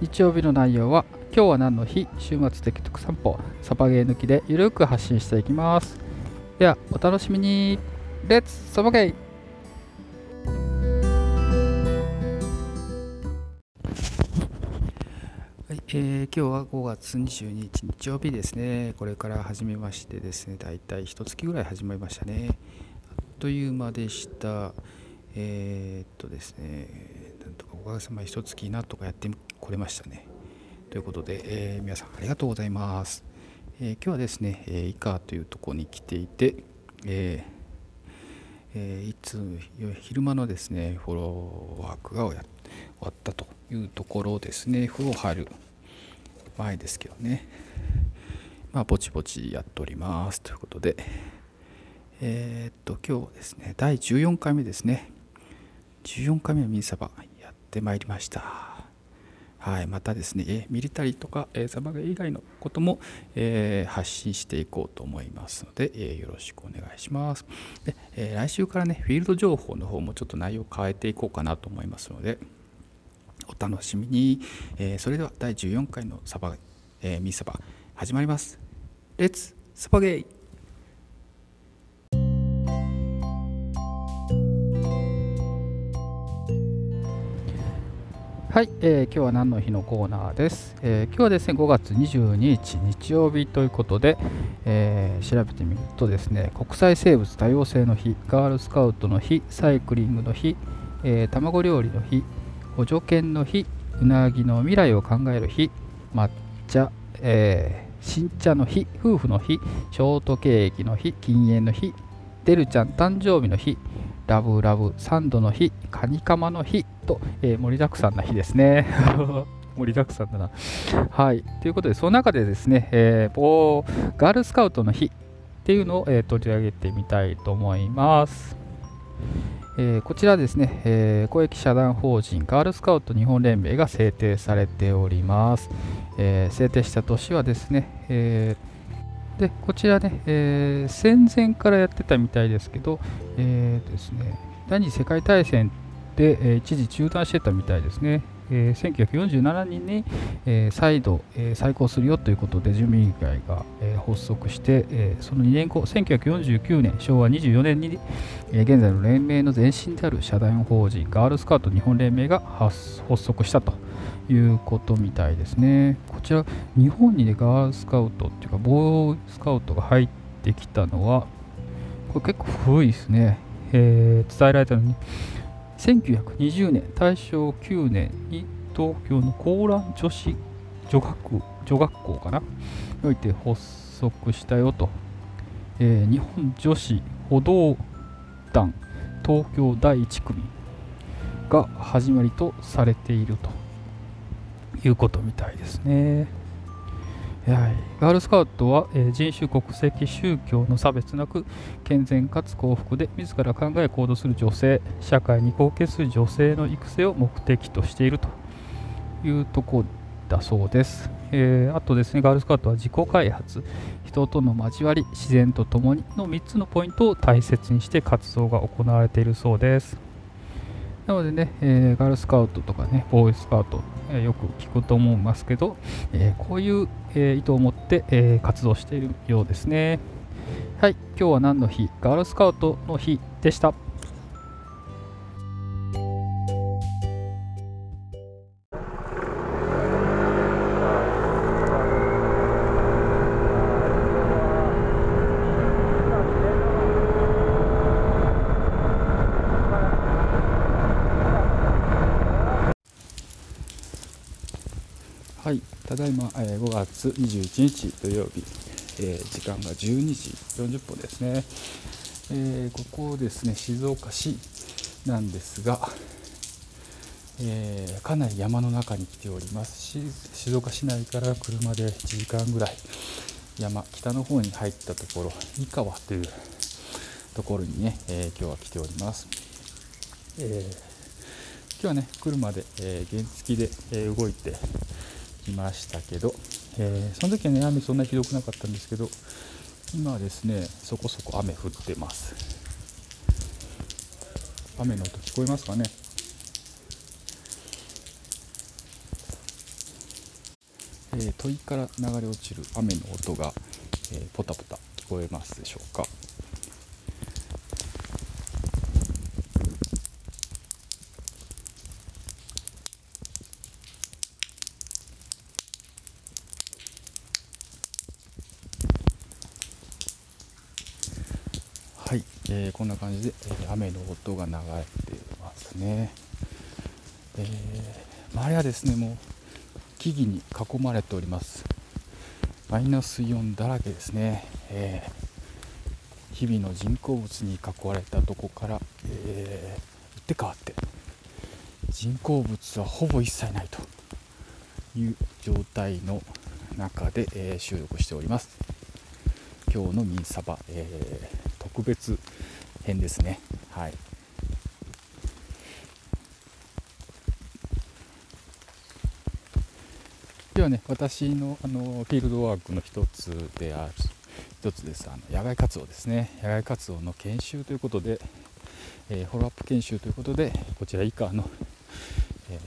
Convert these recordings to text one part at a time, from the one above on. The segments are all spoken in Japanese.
日曜日の内容は今日は何の日？週末テクテク散歩。サバゲー抜きでゆるく発信していきます。ではお楽しみに。レッツサバゲーえー、今日は5月22日日曜日ですね。これから始めましてですねだいたい1月ぐらい始まりましたね。あっという間でした。えー、っとですねなんとかおかげさまで1月なとかやってこれましたね。ということで、えー、皆さんありがとうございます、えー、今日はですね、えー、以下というとこに来ていて、ええー、いつ昼間のですねフォローワークが終わったというところですね。風呂入る前ですけどね。まあぼちぼちやっております。ということでえー、っと今日ですね第14回目ですね。14回目のミニサバやってまいりました。はい、またですね、えミリタリーとか、えサバゲ以外のことも、えー、発信していこうと思いますので、えー、よろしくお願いします。で、えー、来週からね、フィールド情報の方もちょっと内容を変えていこうかなと思いますので、お楽しみに。えそれでは第14回のサバ、えミサバ始まります。レッツサバゲイはい、えー、今日は何の日のコーナーです、えー、今日はですね5月22日日曜日ということで、えー、調べてみるとですね国際生物多様性の日ガールスカウトの日サイクリングの日、え卵料理の日補助犬の日うなぎの未来を考える日抹茶、え新茶の日夫婦の日ショートケーキの日禁煙の日デルちゃん誕生日の日ラブラブサンドの日カニカマの日と、えー、盛りだくさんな日ですね。盛りだくさんだな。はい。ということでその中でですね、えー、ガールスカウトの日っていうのを、えー、取り上げてみたいと思います。えー、こちらですね、えー、公益社団法人ガールスカウト日本連盟が制定されております。えー、制定した年はですね、えでこちらね、え、戦前からやってたみたいですけど、えーですね、第二次世界大戦で、え、一時中断してたみたいですね。えー、1947年に、えー、再度、えー、再興するよということで住民委員会が、えー、発足して、えー、その2年後1949年昭和24年に、えー、現在の連盟の前身である社団法人ガールスカウト日本連盟が発足したということみたいですね。こちら、日本にね、ガールスカウトっていうか、ボーイスカウトが入ってきたのは、これ結構古いですね。えー、伝えられたのに、1920年、大正9年に東京の高蘭女子女学女学校かな？において発足したよと。えー、日本女子歩道団東京第1組が始まりとされていると。いうことみたいですね。はい、ガールスカウトは、え、人種、国籍、宗教の差別なく健全かつ幸福で自ら考え行動する女性社会に貢献する女性の育成を目的としているというところだそうです、えー、あとですねガールスカウトは自己開発人との交わり自然とともにの3つのポイントを大切にして活動が行われているそうです。なのでね、えー、ガールスカウトとかねボーイスカウトえよく聞くと思いますけど、えこういう、え意図を持って、え活動しているようですね。はい、今日は何の日？ガールスカウトの日でした。はい、ただいま、えー、5月21日土曜日、えー、時間が12時40分ですね、えー、ここですね静岡市なんですが、えかなり山の中に来ております。し静岡市内から車で1時間ぐらい山北の方に入ったところ三河というところにね、え今日は来ております、え今日はね車で、え原付で、え動いてきましたけど、えー、その時はね雨そんなひどくなかったんですけど今はですねそこそこ雨降ってます。雨の音聞こえますかね？問いから流れ落ちる雨の音が、えー、ポタポタ聞こえますでしょうかはい、えー、こんな感じで、え、雨の音が流れてますね、えー、周りはですねもう木々に囲まれております。マイナスイオンだらけですね、えー、日々の人工物に囲われたとこから、えー、って変わって人工物はほぼ一切ないという状態の中で、えー、収録しております。今日のミンサバ、えー特別編ですね。はい。ではね私のあのフィールドワークの一つである一つです。あの野外活動ですね。野外活動の研修ということで、えー、フォローアップ研修ということでこちら以下の、え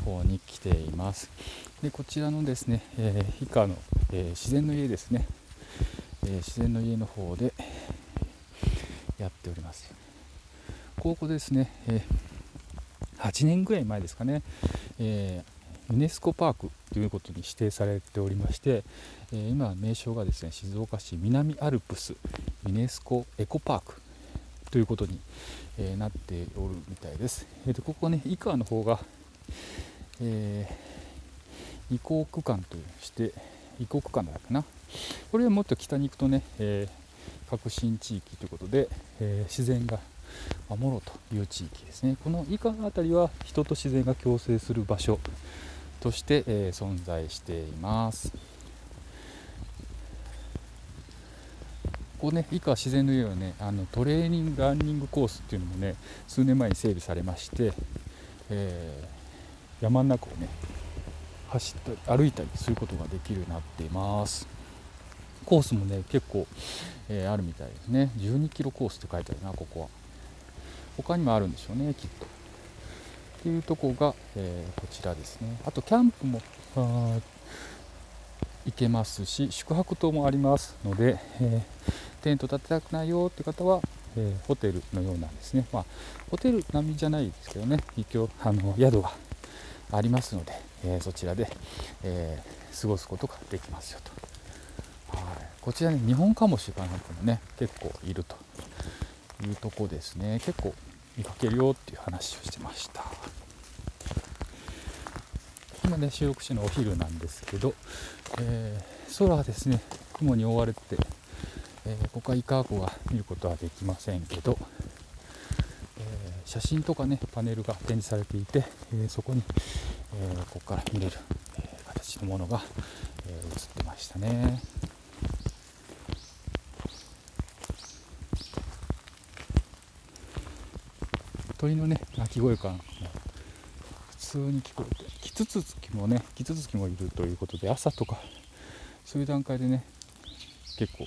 ー、方に来ています。でこちらのですね、えー、以下の、えー、自然の家ですね。え自然の家の方でやっております。ここですね、え8年ぐらい前ですかね、えユネスコパークということに指定されておりまして、え今名称がですね静岡市南アルプスユネスコエコパークということに、えなっておるみたいです、えー、とここね以下の方が、えー、移行区間として移行区間だっけな。これはもっと北に行くとね、えー、革新地域ということで、えー、自然が守ろうという地域ですね。この以下の辺りは人と自然が共生する場所として、えー、存在しています。ここね以下自然の家はねあのトレーニングランニングコースっていうのもね数年前に整備されまして、えー、山の中をね走ったり歩いたりすることができるようになっています。コースもね結構、えー、あるみたいですね。12キロコースって書いてあるなここは。他にもあるんでしょうねきっと。っていうとこが、えー、こちらですね。あとキャンプも行けますし宿泊棟もありますので、えー、テント立てたくないよって方は、え、ホテルのようなんですね。まあホテル並みじゃないですけどね一応あの宿がありますので、えそちらで、え過ごすことができますよと。はい。こちらに日本カモシカなんかもね結構いるというとこですね。結構見かけるよっていう話をしてました。今ね収録してのお昼なんですけど、えー、空はですね雲に覆われて、えー、ここはイカーコが見ることはできませんけど、写真とかねパネルが展示されていて、えそこに、えここから見れる、え形のものが、え映ってましたね。鳥のね鳴き声感が普通に聞こえてキツツキもねキツツキもいるということで朝とかそういう段階でね結構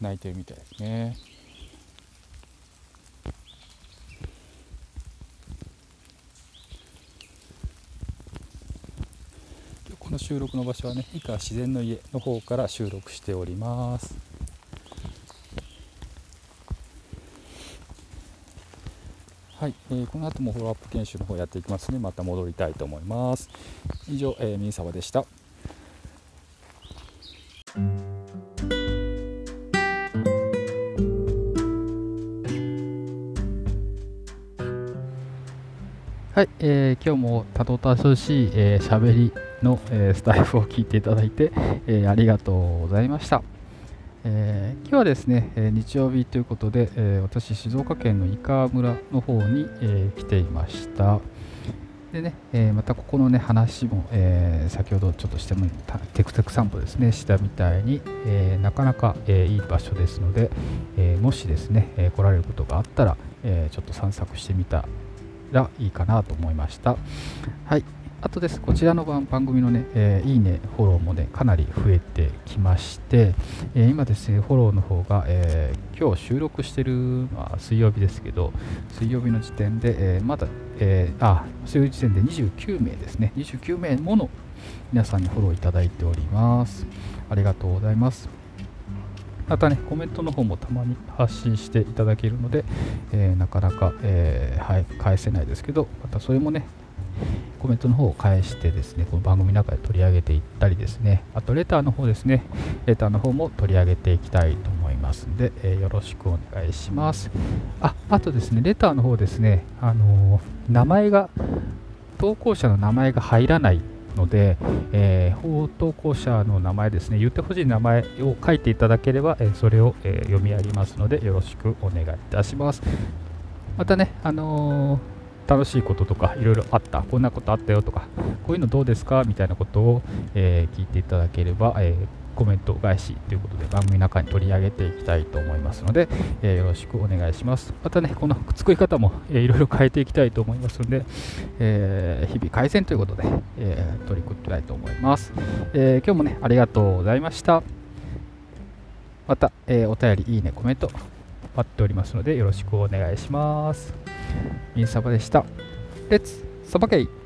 鳴いてるみたいですねこの収録の場所はね以下自然の家の方から収録しております。はい、えー、この後もフォローアップ研修の方やっていきますのでまた戻りたいと思います。以上、えー、ミンサバでした。はい、えー、今日もたどたどしい、えー、りの、えー、スタイフを聞いていただいて、えー、ありがとうございました。えー、今日はですね、えー、日曜日ということで、えー、私、静岡県の井川村の方に、え来ていました。でね、えまたここのね話も、え先ほどちょっとしてもテクテク散歩ですねしたみたいに、えなかなか、えいい場所ですので、えもしですね、え来られることがあったら、えちょっと散策してみたらいいかなと思いました。はい、あとです、こちらの番組のね、えー、いいね、フォローもね、かなり増えてきまして、えー、今ですね、フォローの方が、えー、今日収録してるのは水曜日ですけど、水曜日の時点で、えまだ、えーあ、そういう時点で29名ですね、29名もの、皆さんにフォローいただいております。ありがとうございます。またね、コメントの方もたまに発信していただけるので、えー、なかなか、えー、はい、返せないですけど、またそれもね、コメントの方を返してですね、この番組の中で取り上げていったりですね、あとレターの方ですね、レターの方も取り上げていきたいと思いますんで、えー、よろしくお願いします。あ、あとですね、レターの方ですね、あの、名前が、投稿者の名前が入らないので、えー、投稿者の名前ですね、言ってほしい名前を書いていただければ、えー、それを、えー、読み上げますので、よろしくお願いいたします。またね、あのー、楽しいこととか、いろいろあった、こんなことあったよとか、こういうのどうですか？みたいなことを、え聞いていただければ、えコメント返しということで番組の中に取り上げていきたいと思いますので、えー、よろしくお願いします。またね、この作り方も、えー、いろいろ変えていきたいと思いますので、えー、日々改善ということで、えー、取り組みたいと思います、え。今日もね、ありがとうございました。また、え、お便り、いいね、コメント待っておりますので、よろしくお願いします。ミンサバでした。レッツサバケイ